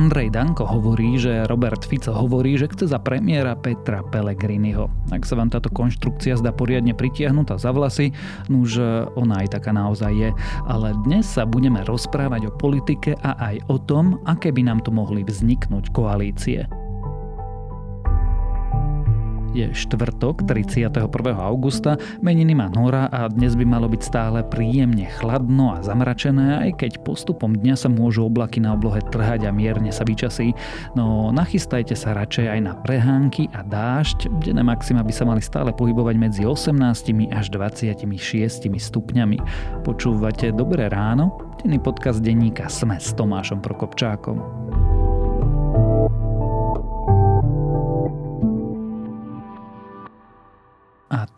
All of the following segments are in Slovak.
Andrej Danko hovorí, že Robert Fico hovorí, že chce za premiéra Petra Pellegriniho. Ak sa vám táto konštrukcia zdá poriadne pritiahnutá za vlasy, nuž ona aj taká naozaj je. Ale dnes sa budeme rozprávať o politike a aj o tom, aké by nám tu mohli vzniknúť koalície. Je štvrtok, 31. augusta, meniny má Nora a dnes by malo byť stále príjemne chladno a zamračené, aj keď postupom dňa sa môžu oblaky na oblohe trhať a mierne sa vyčasí. No nachystajte sa radšej aj na prehánky a dážď, denné maxima by sa mali stále pohybovať medzi 18 až 26 stupňami. Počúvate Dobré ráno? Denný podcast denníka Sme s Tomášom Prokopčákom.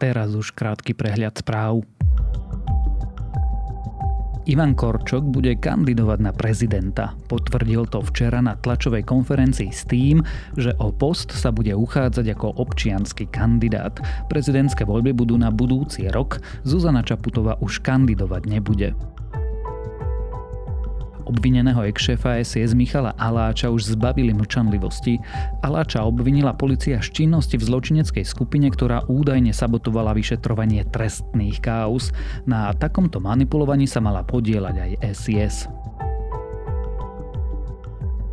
Teraz už krátky prehľad správ. Ivan Korčok bude kandidovať na prezidenta. Potvrdil to včera na tlačovej konferencii s tým, že o post sa bude uchádzať ako občiansky kandidát. Prezidentské voľby budú na budúci rok, Zuzana Čaputová už kandidovať nebude. Obvineného ex-šéfa SIS Michala Aláča už zbavili mlčanlivosti. Aláča obvinila policia z činnosti v zločineckej skupine, ktorá údajne sabotovala vyšetrovanie trestných káuz. Na takomto manipulovaní sa mala podielať aj SIS.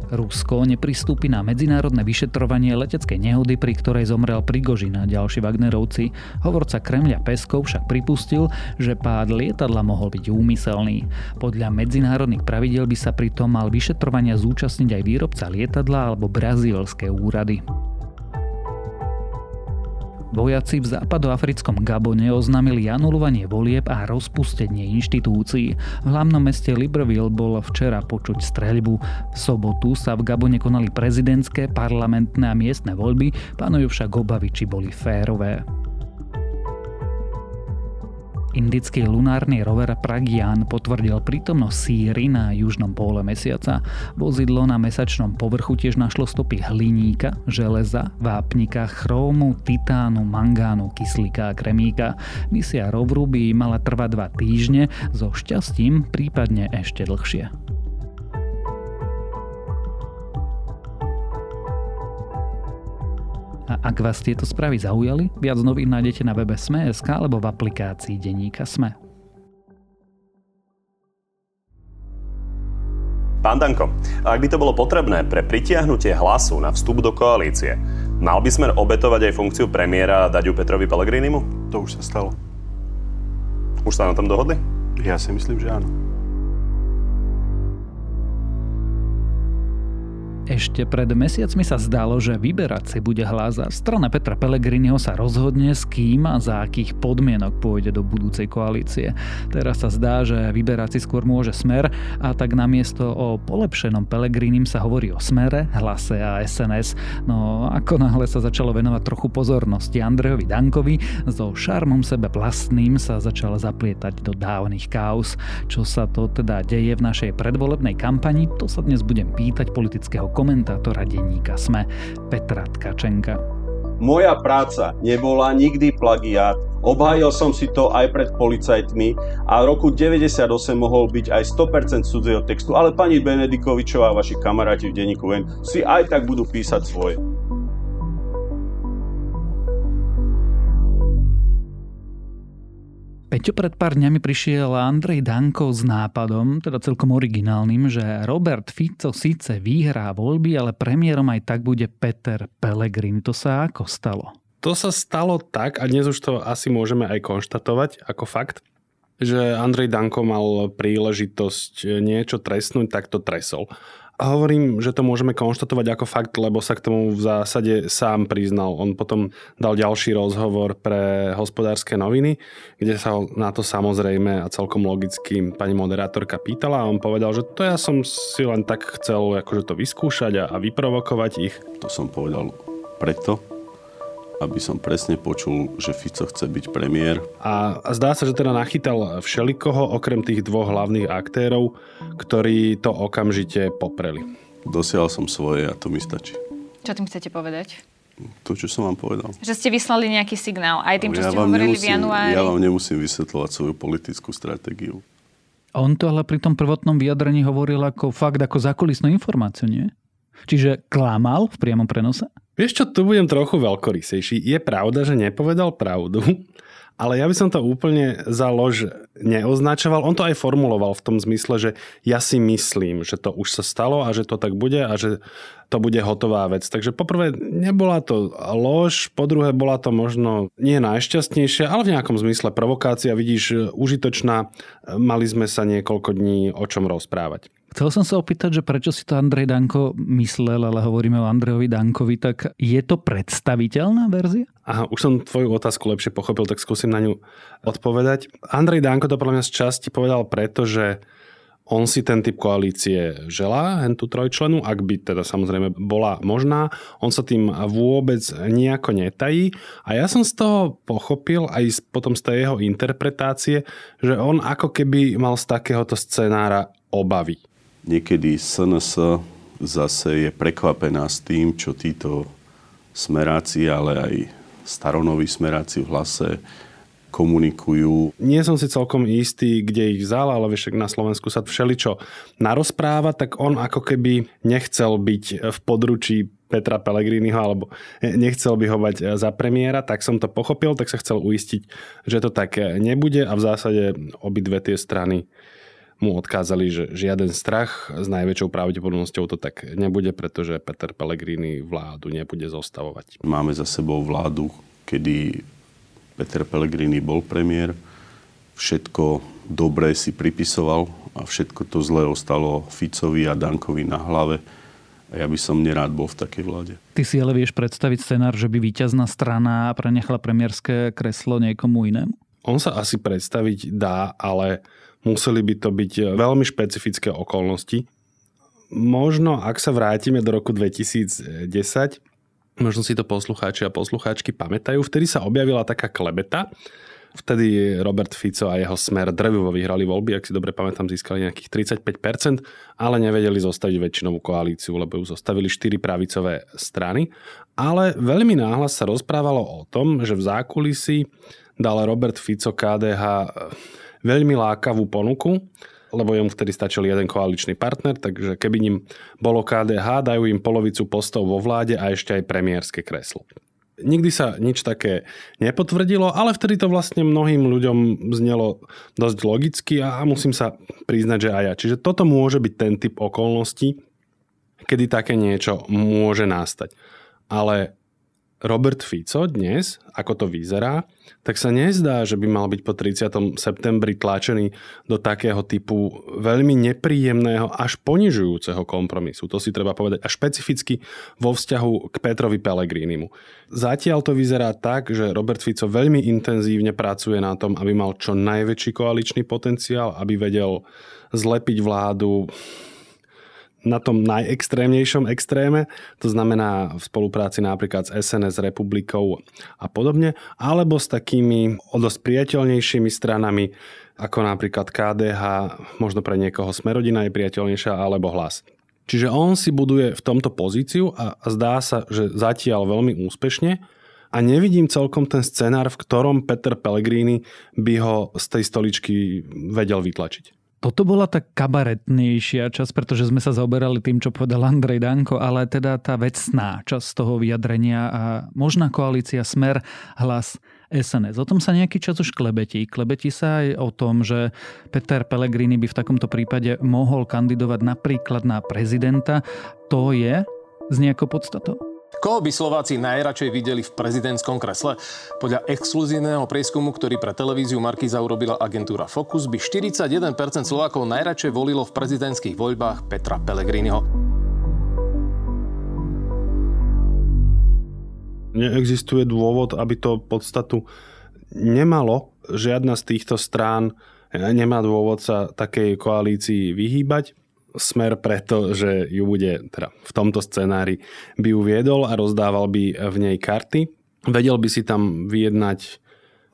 Rusko nepristúpi na medzinárodné vyšetrovanie leteckej nehody, pri ktorej zomrel Prigožin a ďalší Wagnerovci. Hovorca Kremľa Peskov však pripustil, že pád lietadla mohol byť úmyselný. Podľa medzinárodných pravidel by sa pritom mal vyšetrovania zúčastniť aj výrobca lietadla alebo brazílske úrady. Vojaci v západoafrickom Gabone oznámili anulovanie volieb a rozpustenie inštitúcií. V hlavnom meste Libreville bol včera počuť streľbu. V sobotu sa v Gabone konali prezidentské, parlamentné a miestne voľby, panujú však obavy, či boli férové. Indický lunárny rover Pragian potvrdil prítomnosť síry na južnom pole mesiaca. Vozidlo na mesačnom povrchu tiež našlo stopy hliníka, železa, vápnika, chrómu, titánu, mangánu, kyslíka a kremíka. Misia rovru by mala trvať dva týždne, so šťastím prípadne ešte dlhšie. Ak vás tieto správy zaujali, viac novín nájdete na webe Sme.sk alebo v aplikácii Deníka Sme. Pán Danko, ak by to bolo potrebné pre pritiahnutie hlasu na vstup do koalície, mal by sme obetovať aj funkciu premiéra a dať ju Petrovi Pellegrinimu? To už sa stalo. Už sa na tom dohodli? Ja si myslím, že áno. Ešte pred mesiacmi sa zdalo, že vyberať si bude hlas a strana Petra Pellegriniho sa rozhodne s kým a za akých podmienok pôjde do budúcej koalície. Teraz sa zdá, že vyberať si skôr môže smer a tak namiesto o polepšenom Pellegrinim sa hovorí o smere, hlase a SNS. No ako náhle sa začalo venovať trochu pozornosti Andrejovi Dankovi, so šarmom sebe vlastným sa začal zaplietať do dávnych kaos. Čo sa to teda deje v našej predvolebnej kampani, to sa dnes budem pýtať politického komentátora denníka SME Petra Tkačenka. Moja práca nebola nikdy plagiát, obhájil som si to aj pred policajtmi a v roku 98 mohol byť aj 100% cudzieho textu, ale pani Benedikovičová a vaši kamaráti v denníku N si aj tak budú písať svoje. Peťo pred pár dňami prišiel Andrej Danko s nápadom, teda celkom originálnym, že Robert Fico síce vyhrá voľby, ale premiérom aj tak bude Peter Pellegrini. To sa ako stalo? To sa stalo tak, a dnes už to asi môžeme aj konštatovať ako fakt, že Andrej Danko mal príležitosť niečo trestnúť, tak to tresol. Hovorím, že to môžeme konštatovať ako fakt, lebo sa k tomu v zásade sám priznal. On potom dal ďalší rozhovor pre hospodárske noviny, kde sa na to samozrejme a celkom logicky pani moderátorka pýtala a on povedal, že to ja som si len tak chcel akože to vyskúšať a, a vyprovokovať ich. To som povedal preto, aby som presne počul, že Fico chce byť premiér. A, zdá sa, že teda nachytal všelikoho, okrem tých dvoch hlavných aktérov, ktorí to okamžite popreli. Dosiahol som svoje a to mi stačí. Čo tým chcete povedať? To, čo som vám povedal. Že ste vyslali nejaký signál, aj tým, čo ja ste hovorili nemusím, v januári. Ja vám nemusím vysvetľovať svoju politickú stratégiu. On to ale pri tom prvotnom vyjadrení hovoril ako fakt, ako zakulisnú informáciu, nie? Čiže klamal v priamom prenose? Vieš čo, tu budem trochu veľkorysejší. Je pravda, že nepovedal pravdu, ale ja by som to úplne za lož neoznačoval. On to aj formuloval v tom zmysle, že ja si myslím, že to už sa stalo a že to tak bude a že to bude hotová vec. Takže poprvé nebola to lož, po druhé bola to možno nie najšťastnejšia, ale v nejakom zmysle provokácia, vidíš, užitočná. Mali sme sa niekoľko dní o čom rozprávať. Chcel som sa opýtať, že prečo si to Andrej Danko myslel, ale hovoríme o Andrejovi Dankovi, tak je to predstaviteľná verzia? Aha, už som tvoju otázku lepšie pochopil, tak skúsim na ňu odpovedať. Andrej Danko to podľa mňa z časti povedal preto, že on si ten typ koalície želá, hen tú trojčlenú, ak by teda samozrejme bola možná. On sa tým vôbec nejako netají. A ja som z toho pochopil aj potom z tej jeho interpretácie, že on ako keby mal z takéhoto scenára obavy niekedy SNS zase je prekvapená s tým, čo títo smeráci, ale aj staronoví smeráci v hlase komunikujú. Nie som si celkom istý, kde ich vzal, ale však na Slovensku sa všeličo narozpráva, tak on ako keby nechcel byť v područí Petra Pellegriniho, alebo nechcel by ho mať za premiéra, tak som to pochopil, tak sa chcel uistiť, že to tak nebude a v zásade obidve tie strany mu odkázali, že žiaden strach s najväčšou pravdepodobnosťou to tak nebude, pretože Peter Pellegrini vládu nebude zostavovať. Máme za sebou vládu, kedy Peter Pellegrini bol premiér, všetko dobré si pripisoval a všetko to zlé ostalo Ficovi a Dankovi na hlave. A ja by som nerád bol v takej vláde. Ty si ale vieš predstaviť scenár, že by víťazná strana prenechala premiérske kreslo niekomu inému? On sa asi predstaviť dá, ale museli by to byť veľmi špecifické okolnosti. Možno, ak sa vrátime do roku 2010, možno si to poslucháči a poslucháčky pamätajú, vtedy sa objavila taká klebeta, Vtedy Robert Fico a jeho smer drvivo vyhrali voľby, ak si dobre pamätám, získali nejakých 35%, ale nevedeli zostaviť väčšinovú koalíciu, lebo ju zostavili 4 pravicové strany. Ale veľmi náhlas sa rozprávalo o tom, že v zákulisí dal Robert Fico KDH veľmi lákavú ponuku, lebo jemu vtedy stačil jeden koaličný partner, takže keby ním bolo KDH, dajú im polovicu postov vo vláde a ešte aj premiérske kreslo. Nikdy sa nič také nepotvrdilo, ale vtedy to vlastne mnohým ľuďom znelo dosť logicky a musím sa priznať, že aj ja. Čiže toto môže byť ten typ okolností, kedy také niečo môže nastať. Ale Robert Fico dnes, ako to vyzerá, tak sa nezdá, že by mal byť po 30. septembri tlačený do takého typu veľmi nepríjemného až ponižujúceho kompromisu. To si treba povedať. A špecificky vo vzťahu k Petrovi Pellegrinimu. Zatiaľ to vyzerá tak, že Robert Fico veľmi intenzívne pracuje na tom, aby mal čo najväčší koaličný potenciál, aby vedel zlepiť vládu na tom najextrémnejšom extréme, to znamená v spolupráci napríklad s SNS republikou a podobne, alebo s takými o dosť priateľnejšími stranami, ako napríklad KDH, možno pre niekoho Smerodina je priateľnejšia, alebo hlas. Čiže on si buduje v tomto pozíciu a zdá sa, že zatiaľ veľmi úspešne a nevidím celkom ten scenár, v ktorom Peter Pellegrini by ho z tej stoličky vedel vytlačiť. Toto bola tá kabaretnejšia časť, pretože sme sa zaoberali tým, čo povedal Andrej Danko, ale teda tá vecná časť toho vyjadrenia a možná koalícia Smer, hlas SNS. O tom sa nejaký čas už klebetí. Klebetí sa aj o tom, že Peter Pellegrini by v takomto prípade mohol kandidovať napríklad na prezidenta. To je z nejakou podstatou? Koho by Slováci najradšej videli v prezidentskom kresle? Podľa exkluzívneho prieskumu, ktorý pre televíziu Markíza urobila agentúra Focus, by 41% Slovákov najradšej volilo v prezidentských voľbách Petra Pellegriniho. Neexistuje dôvod, aby to podstatu nemalo. Žiadna z týchto strán nemá dôvod sa takej koalícii vyhýbať smer preto, že ju bude teda v tomto scenári by ju viedol a rozdával by v nej karty. Vedel by si tam vyjednať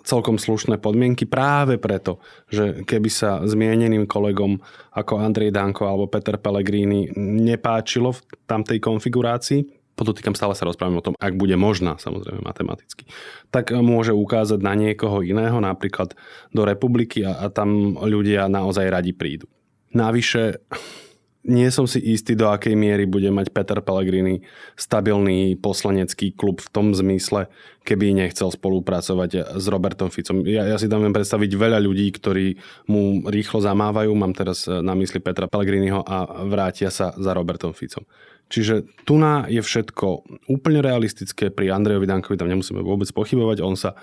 celkom slušné podmienky práve preto, že keby sa zmieneným kolegom ako Andrej Danko alebo Peter Pellegrini nepáčilo v tamtej konfigurácii, podotýkam stále sa rozprávame o tom, ak bude možná, samozrejme matematicky, tak môže ukázať na niekoho iného, napríklad do republiky a, a tam ľudia naozaj radi prídu. Navyše, nie som si istý, do akej miery bude mať Peter Pellegrini stabilný poslanecký klub v tom zmysle, keby nechcel spolupracovať s Robertom Ficom. Ja, ja si tam viem predstaviť veľa ľudí, ktorí mu rýchlo zamávajú, mám teraz na mysli Petra Pellegriniho a vrátia sa za Robertom Ficom. Čiže tu na je všetko úplne realistické, pri Andrejovi Dankovi tam nemusíme vôbec pochybovať, on sa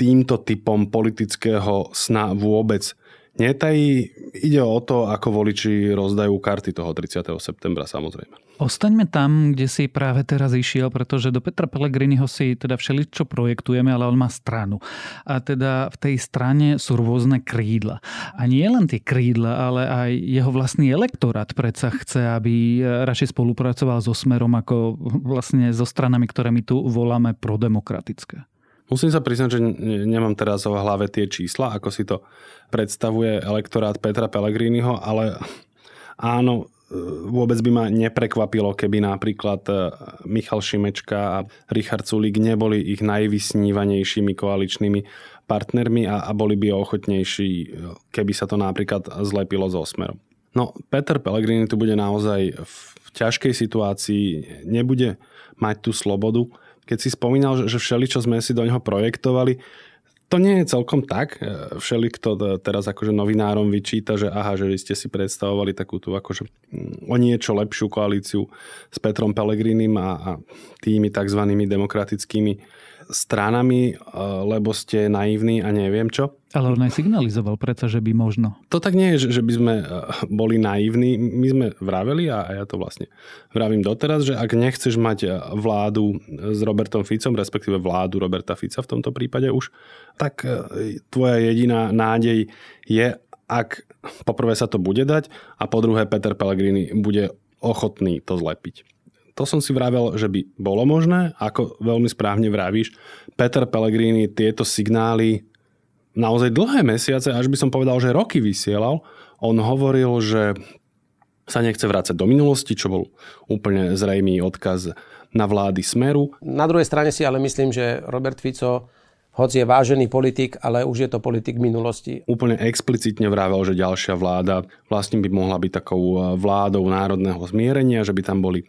týmto typom politického sna vôbec netají. Ide o to, ako voliči rozdajú karty toho 30. septembra samozrejme. Ostaňme tam, kde si práve teraz išiel, pretože do Petra Pellegriniho si teda všeličo projektujeme, ale on má stranu. A teda v tej strane sú rôzne krídla. A nie len tie krídla, ale aj jeho vlastný elektorát predsa chce, aby radšej spolupracoval so Smerom ako vlastne so stranami, ktoré my tu voláme prodemokratické. Musím sa priznať, že nemám teraz v hlave tie čísla, ako si to predstavuje elektorát Petra Pellegriniho, ale áno, vôbec by ma neprekvapilo, keby napríklad e, Michal Šimečka a Richard Sulík neboli ich najvysnívanejšími koaličnými partnermi a, a boli by ochotnejší, e, keby sa to napríklad zlepilo so Osmerom. No, Peter Pellegrini tu bude naozaj v ťažkej situácii, nebude mať tú slobodu keď si spomínal, že všeli, čo sme si do neho projektovali, to nie je celkom tak. E, všeli, kto teraz akože novinárom vyčíta, že aha, že ste si predstavovali takú tú akože mm, o niečo lepšiu koalíciu s Petrom Pelegrinim a, a tými tzv. demokratickými stranami, eh, lebo ste naivní a neviem čo. Ale on aj signalizoval predsa, že by možno. To tak nie je, že by sme eh, boli naivní. My sme vraveli a ja to vlastne vravím doteraz, že ak nechceš mať eh, vládu s Robertom Ficom, respektíve vládu Roberta Fica v tomto prípade už, tak tvoja jediná nádej je, ak poprvé sa to bude dať a po druhé Peter Pellegrini bude ochotný to zlepiť to som si vravel, že by bolo možné. Ako veľmi správne vravíš, Peter Pellegrini tieto signály naozaj dlhé mesiace, až by som povedal, že roky vysielal. On hovoril, že sa nechce vrácať do minulosti, čo bol úplne zrejmý odkaz na vlády Smeru. Na druhej strane si ale myslím, že Robert Fico hoci je vážený politik, ale už je to politik minulosti. Úplne explicitne vravel, že ďalšia vláda vlastne by mohla byť takou vládou národného zmierenia, že by tam boli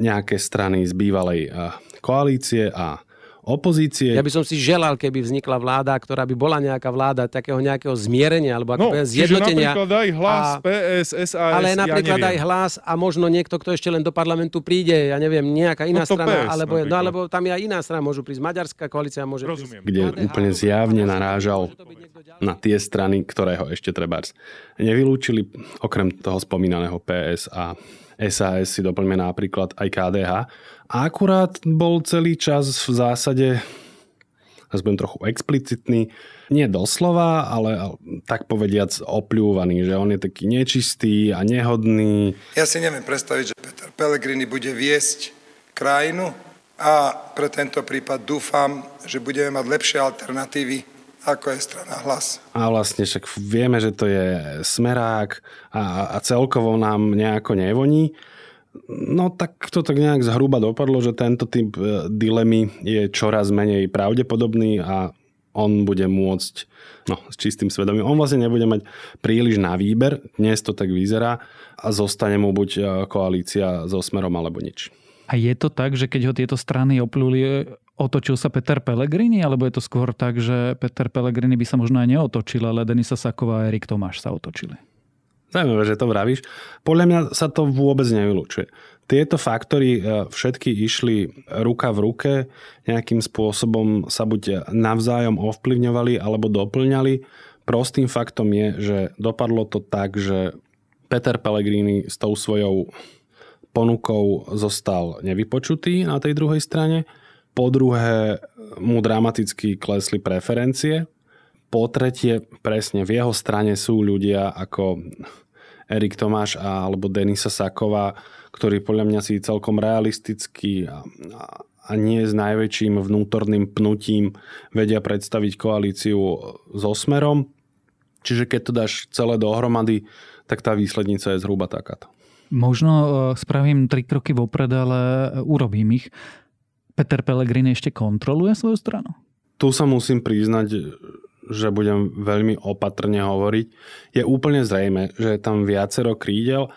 nejaké strany z bývalej eh, koalície a opozície. Ja by som si želal, keby vznikla vláda, ktorá by bola nejaká vláda takého nejakého zmierenia alebo ako no, zjednotenia. napríklad aj hlas, a, PS, SAS, Ale napríklad ja aj hlas a možno niekto, kto ešte len do parlamentu príde, ja neviem, nejaká iná no strana, PS, alebo, no, alebo tam je aj iná strana, môžu prísť maďarská koalícia, môže Rozumiem. prísť. Kde úplne zjavne narážal na tie strany, ktoré ho ešte trebárs nevylúčili, okrem toho spomínaného PS a SAS si doplňme napríklad aj KDH. A akurát bol celý čas v zásade zase budem trochu explicitný, nie doslova, ale tak povediac opľúvaný, že on je taký nečistý a nehodný. Ja si neviem predstaviť, že Peter Pellegrini bude viesť krajinu a pre tento prípad dúfam, že budeme mať lepšie alternatívy ako je strana hlas. A vlastne však vieme, že to je smerák a, a celkovo nám nejako nevoní. No tak to tak nejak zhruba dopadlo, že tento typ e, dilemy je čoraz menej pravdepodobný a on bude môcť no, s čistým svedomím. On vlastne nebude mať príliš na výber, dnes to tak vyzerá a zostane mu buď e, koalícia so smerom alebo nič. A je to tak, že keď ho tieto strany opluli, otočil sa Peter Pellegrini, alebo je to skôr tak, že Peter Pellegrini by sa možno aj neotočil, ale Denisa Saková a Erik Tomáš sa otočili? Zaujímavé, že to vravíš. Podľa mňa sa to vôbec nevylučuje. Tieto faktory e, všetky išli ruka v ruke, nejakým spôsobom sa buď navzájom ovplyvňovali alebo doplňali. Prostým faktom je, že dopadlo to tak, že Peter Pellegrini s tou svojou ponukou zostal nevypočutý na tej druhej strane. Po druhé mu dramaticky klesli preferencie. Po tretie, presne v jeho strane sú ľudia ako Erik Tomáš a, alebo Denisa Saková, ktorí podľa mňa si celkom realisticky a, a nie s najväčším vnútorným pnutím vedia predstaviť koalíciu so Smerom. Čiže keď to dáš celé dohromady, tak tá výslednica je zhruba takáto. Možno e, spravím tri kroky vopred, ale urobím ich. Peter Pellegrini ešte kontroluje svoju stranu? Tu sa musím priznať, že budem veľmi opatrne hovoriť. Je úplne zrejme, že je tam viacero krídel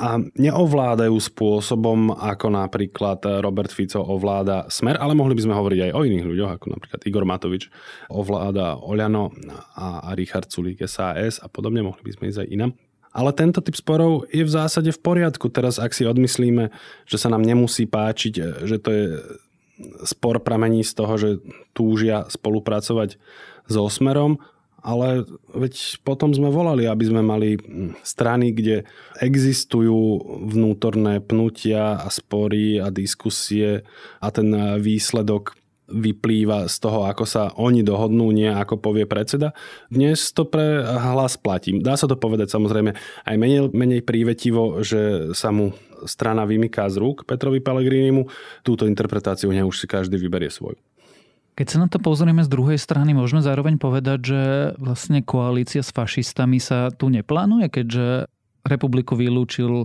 a neovládajú spôsobom, ako napríklad Robert Fico ovláda Smer, ale mohli by sme hovoriť aj o iných ľuďoch, ako napríklad Igor Matovič ovláda Oľano a, Richard Sulík SAS a podobne, mohli by sme ísť aj inam. Ale tento typ sporov je v zásade v poriadku. Teraz, ak si odmyslíme, že sa nám nemusí páčiť, že to je spor pramení z toho, že túžia spolupracovať so Smerom, ale veď potom sme volali, aby sme mali hm, strany, kde existujú vnútorné pnutia a spory a diskusie a ten výsledok vyplýva z toho, ako sa oni dohodnú, nie ako povie predseda. Dnes to pre hlas platí. Dá sa to povedať samozrejme aj menej, menej prívetivo, že sa mu strana vymyká z rúk Petrovi Pellegrinimu. Túto interpretáciu už si každý vyberie svoju. Keď sa na to pozrieme z druhej strany, môžeme zároveň povedať, že vlastne koalícia s fašistami sa tu neplánuje, keďže republiku vylúčil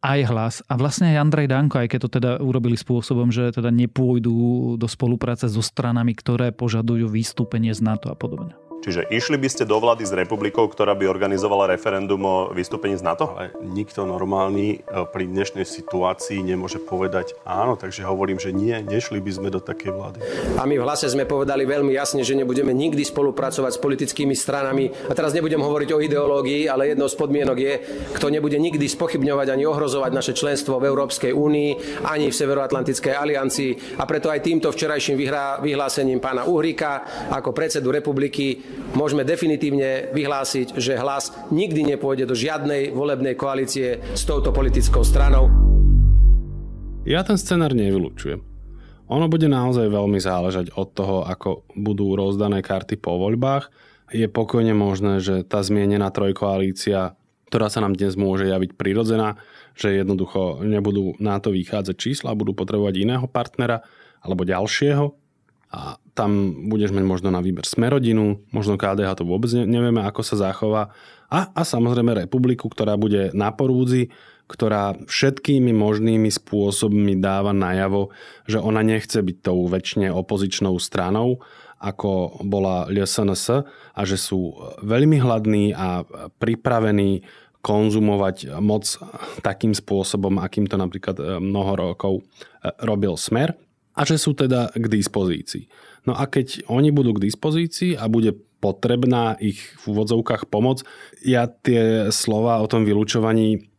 aj hlas a vlastne aj Andrej Danko, aj keď to teda urobili spôsobom, že teda nepôjdu do spolupráce so stranami, ktoré požadujú vystúpenie z NATO a podobne. Čiže išli by ste do vlády s republikou, ktorá by organizovala referendum o vystúpení z NATO? Ale nikto normálny e, pri dnešnej situácii nemôže povedať áno, takže hovorím, že nie, nešli by sme do takej vlády. A my v hlase sme povedali veľmi jasne, že nebudeme nikdy spolupracovať s politickými stranami. A teraz nebudem hovoriť o ideológii, ale jednou z podmienok je, kto nebude nikdy spochybňovať ani ohrozovať naše členstvo v Európskej únii, ani v Severoatlantickej aliancii. A preto aj týmto včerajším vyhlásením pána Uhrika ako predsedu republiky môžeme definitívne vyhlásiť, že hlas nikdy nepôjde do žiadnej volebnej koalície s touto politickou stranou. Ja ten scenár nevylučujem. Ono bude naozaj veľmi záležať od toho, ako budú rozdané karty po voľbách. Je pokojne možné, že tá zmienená trojkoalícia, ktorá sa nám dnes môže javiť prirodzená, že jednoducho nebudú na to vychádzať čísla, budú potrebovať iného partnera alebo ďalšieho, a tam budeš mať možno na výber Smerodinu, možno KDH to vôbec nevieme, ako sa zachová. A, a samozrejme republiku, ktorá bude na porúdzi, ktorá všetkými možnými spôsobmi dáva najavo, že ona nechce byť tou väčšine opozičnou stranou, ako bola LSNS a že sú veľmi hladní a pripravení konzumovať moc takým spôsobom, akým to napríklad eh, mnoho rokov eh, robil Smer a že sú teda k dispozícii. No a keď oni budú k dispozícii a bude potrebná ich v úvodzovkách pomoc, ja tie slova o tom vylúčovaní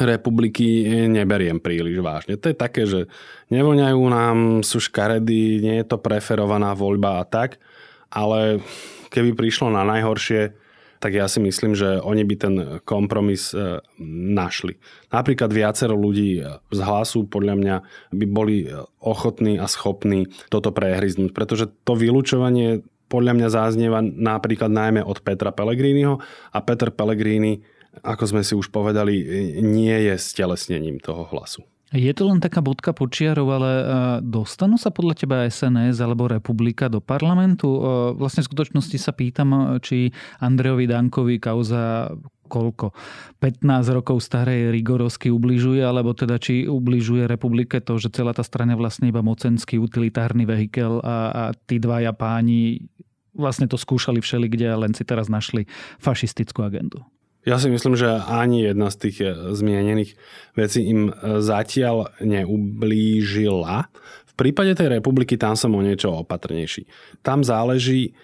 republiky neberiem príliš vážne. To je také, že nevoňajú nám, sú škaredy, nie je to preferovaná voľba a tak, ale keby prišlo na najhoršie, tak ja si myslím, že oni by ten kompromis e, našli. Napríklad viacero ľudí z hlasu podľa mňa by boli ochotní a schopní toto prehryznúť, pretože to vylúčovanie podľa mňa záznieva napríklad najmä od Petra Pellegriniho a Peter Pellegrini, ako sme si už povedali, nie je stelesnením toho hlasu. Je to len taká bodka počiarov, ale e, dostanú sa podľa teba SNS alebo Republika do parlamentu? E, vlastne v skutočnosti sa pýtam, e, či Andrejovi Dankovi kauza koľko? 15 rokov starej Rigorovsky ubližuje, alebo teda či ubližuje republike to, že celá tá strana vlastne iba mocenský utilitárny vehikel a, a tí dvaja páni vlastne to skúšali všeli kde a len si teraz našli fašistickú agendu. Ja si myslím, že ani jedna z tých eh, zmienených vecí im eh, zatiaľ neublížila. V prípade tej republiky tam som o niečo opatrnejší. Tam záleží,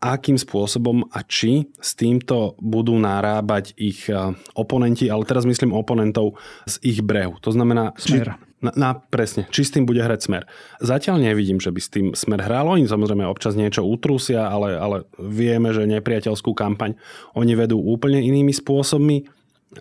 akým spôsobom a či s týmto budú narábať ich eh, oponenti, ale teraz myslím oponentov z ich brehu. To znamená, Smer. či, na, na, presne, či s tým bude hrať Smer. Zatiaľ nevidím, že by s tým Smer hral. Oni samozrejme občas niečo utrúsia, ale, ale vieme, že nepriateľskú kampaň oni vedú úplne inými spôsobmi.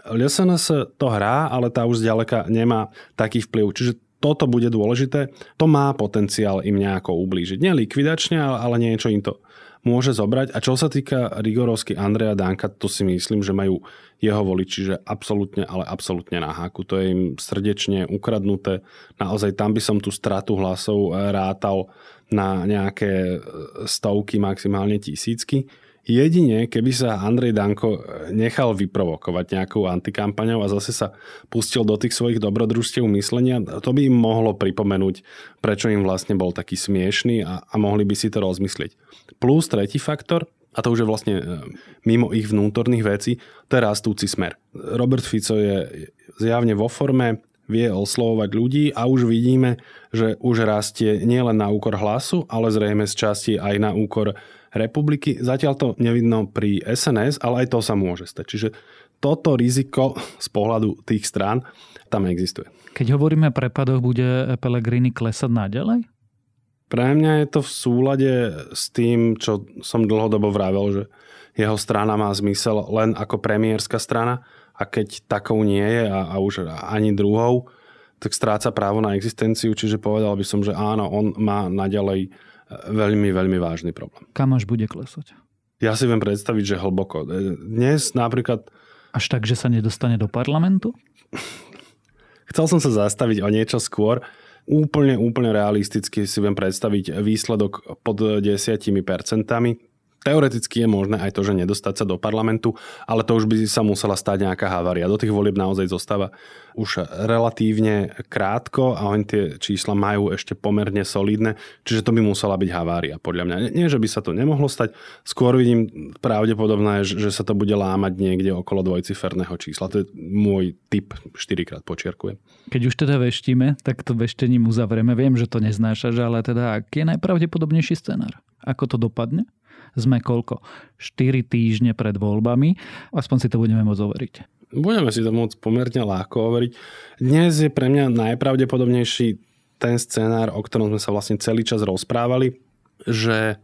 LSNS to hrá, ale tá už zďaleka nemá taký vplyv. Čiže toto bude dôležité. To má potenciál im nejako ublížiť. Nie likvidačne, ale niečo im to môže zobrať. A čo sa týka Rigorovsky Andreja Danka, to si myslím, že majú jeho voliči, že absolútne, ale absolútne na háku. To je im srdečne ukradnuté. Naozaj tam by som tú stratu hlasov rátal na nejaké stovky, maximálne tisícky. Jedine, keby sa Andrej Danko nechal vyprovokovať nejakou antikampaňou a zase sa pustil do tých svojich dobrodružstiev myslenia, to by im mohlo pripomenúť, prečo im vlastne bol taký smiešný a, a mohli by si to rozmyslieť. Plus tretí faktor, a a to už je vlastne e, mimo ich vnútorných vecí, to je rastúci smer. Robert Fico je zjavne vo forme, vie oslovovať ľudí a už vidíme, že už rastie nielen na úkor hlasu, ale zrejme z časti aj na úkor republiky. Zatiaľ to nevidno pri SNS, ale aj to sa môže stať. Čiže toto riziko z pohľadu tých strán tam existuje. Keď hovoríme o prepadoch, bude Pellegrini klesať naďalej? Pre mňa je to v súlade s tým, čo som dlhodobo vravel, že jeho strana má zmysel len ako premiérska strana a keď takou nie je a, a už ani druhou, tak stráca právo na existenciu, čiže povedal by som, že áno, on má naďalej veľmi, veľmi vážny problém. Kam až bude klesať? Ja si viem predstaviť, že hlboko. E, dnes napríklad... Až tak, že sa nedostane do parlamentu? Chcel som sa zastaviť o niečo skôr. Úplne, úplne realisticky si viem predstaviť výsledok pod 10%. Teoreticky je možné aj to, že nedostať sa do parlamentu, ale to už by sa musela stať nejaká havária. Do tých volieb naozaj zostáva už relatívne krátko a oni tie čísla majú ešte pomerne solidné, čiže to by musela byť havária podľa mňa. Nie, že by sa to nemohlo stať, skôr vidím pravdepodobné, že sa to bude lámať niekde okolo dvojciferného čísla. To je môj typ, 4 krát počiarkujem. Keď už teda veštíme, tak to veštením uzavrieme. Viem, že to neznášaš, ale teda aký je najpravdepodobnejší scenár? Ako to dopadne? Sme koľko? 4 týždne pred voľbami. Aspoň si to budeme môcť overiť. Budeme si to môcť pomerne ľahko overiť. Dnes je pre mňa najpravdepodobnejší ten scenár, o ktorom sme sa vlastne celý čas rozprávali, že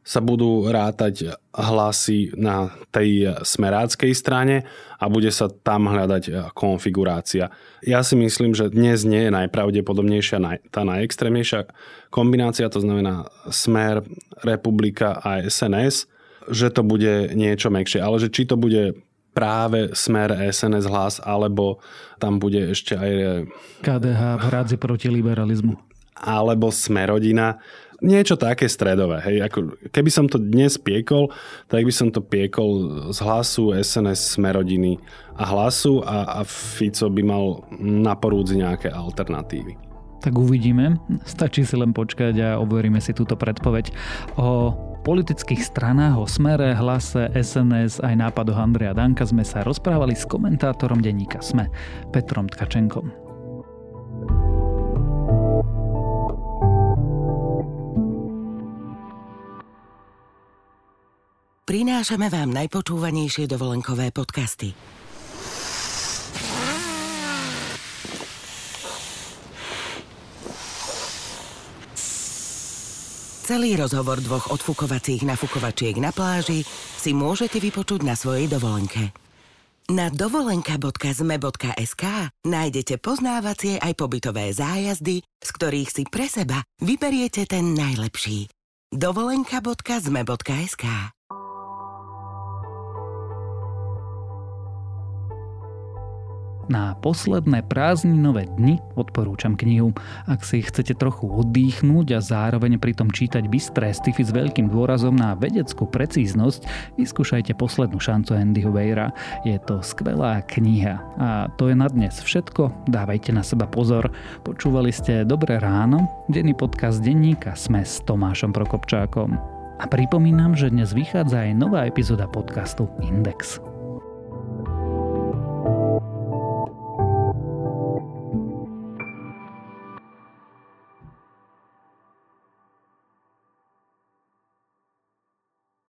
sa budú rátať hlasy na tej smeráckej strane a bude sa tam hľadať konfigurácia. Ja si myslím, že dnes nie je najpravdepodobnejšia tá najextrémnejšia kombinácia, to znamená Smer, Republika a SNS, že to bude niečo mekšie. Ale že či to bude práve smer SNS hlas, alebo tam bude ešte aj... KDH v hrádzi proti liberalizmu. Alebo Smerodina niečo také stredové. Hej. Ako, keby som to dnes piekol, tak by som to piekol z hlasu, SNS, Smerodiny a hlasu a, a Fico by mal na porúdzi nejaké alternatívy. Tak uvidíme. Stačí si len počkať a overíme si túto predpoveď. O politických stranách, o smere, hlase, SNS aj nápadoch Andreja Danka sme sa rozprávali s komentátorom denníka SME, Petrom Tkačenkom. Prinášame vám najpočúvanejšie dovolenkové podcasty. Celý rozhovor dvoch odfukovacích nafukovačiek na pláži si môžete vypočuť na svojej dovolenke. Na dovolenka.zme.sk nájdete poznávacie aj pobytové zájazdy, z ktorých si pre seba vyberiete ten najlepší. dovolenka.zme.sk Na posledné prázdninové dni odporúčam knihu. Ak si chcete trochu oddychnúť a zároveň pritom čítať bystré stify s veľkým dôrazom na vedeckú precíznosť, vyskúšajte poslednú šancu Andyho Weira. Je to skvelá kniha. A to je na dnes všetko. Dávajte na seba pozor. Počúvali ste Dobré ráno, denný podcast denníka Sme s Tomášom Prokopčákom. A pripomínam, že dnes vychádza aj nová epizóda podcastu Index.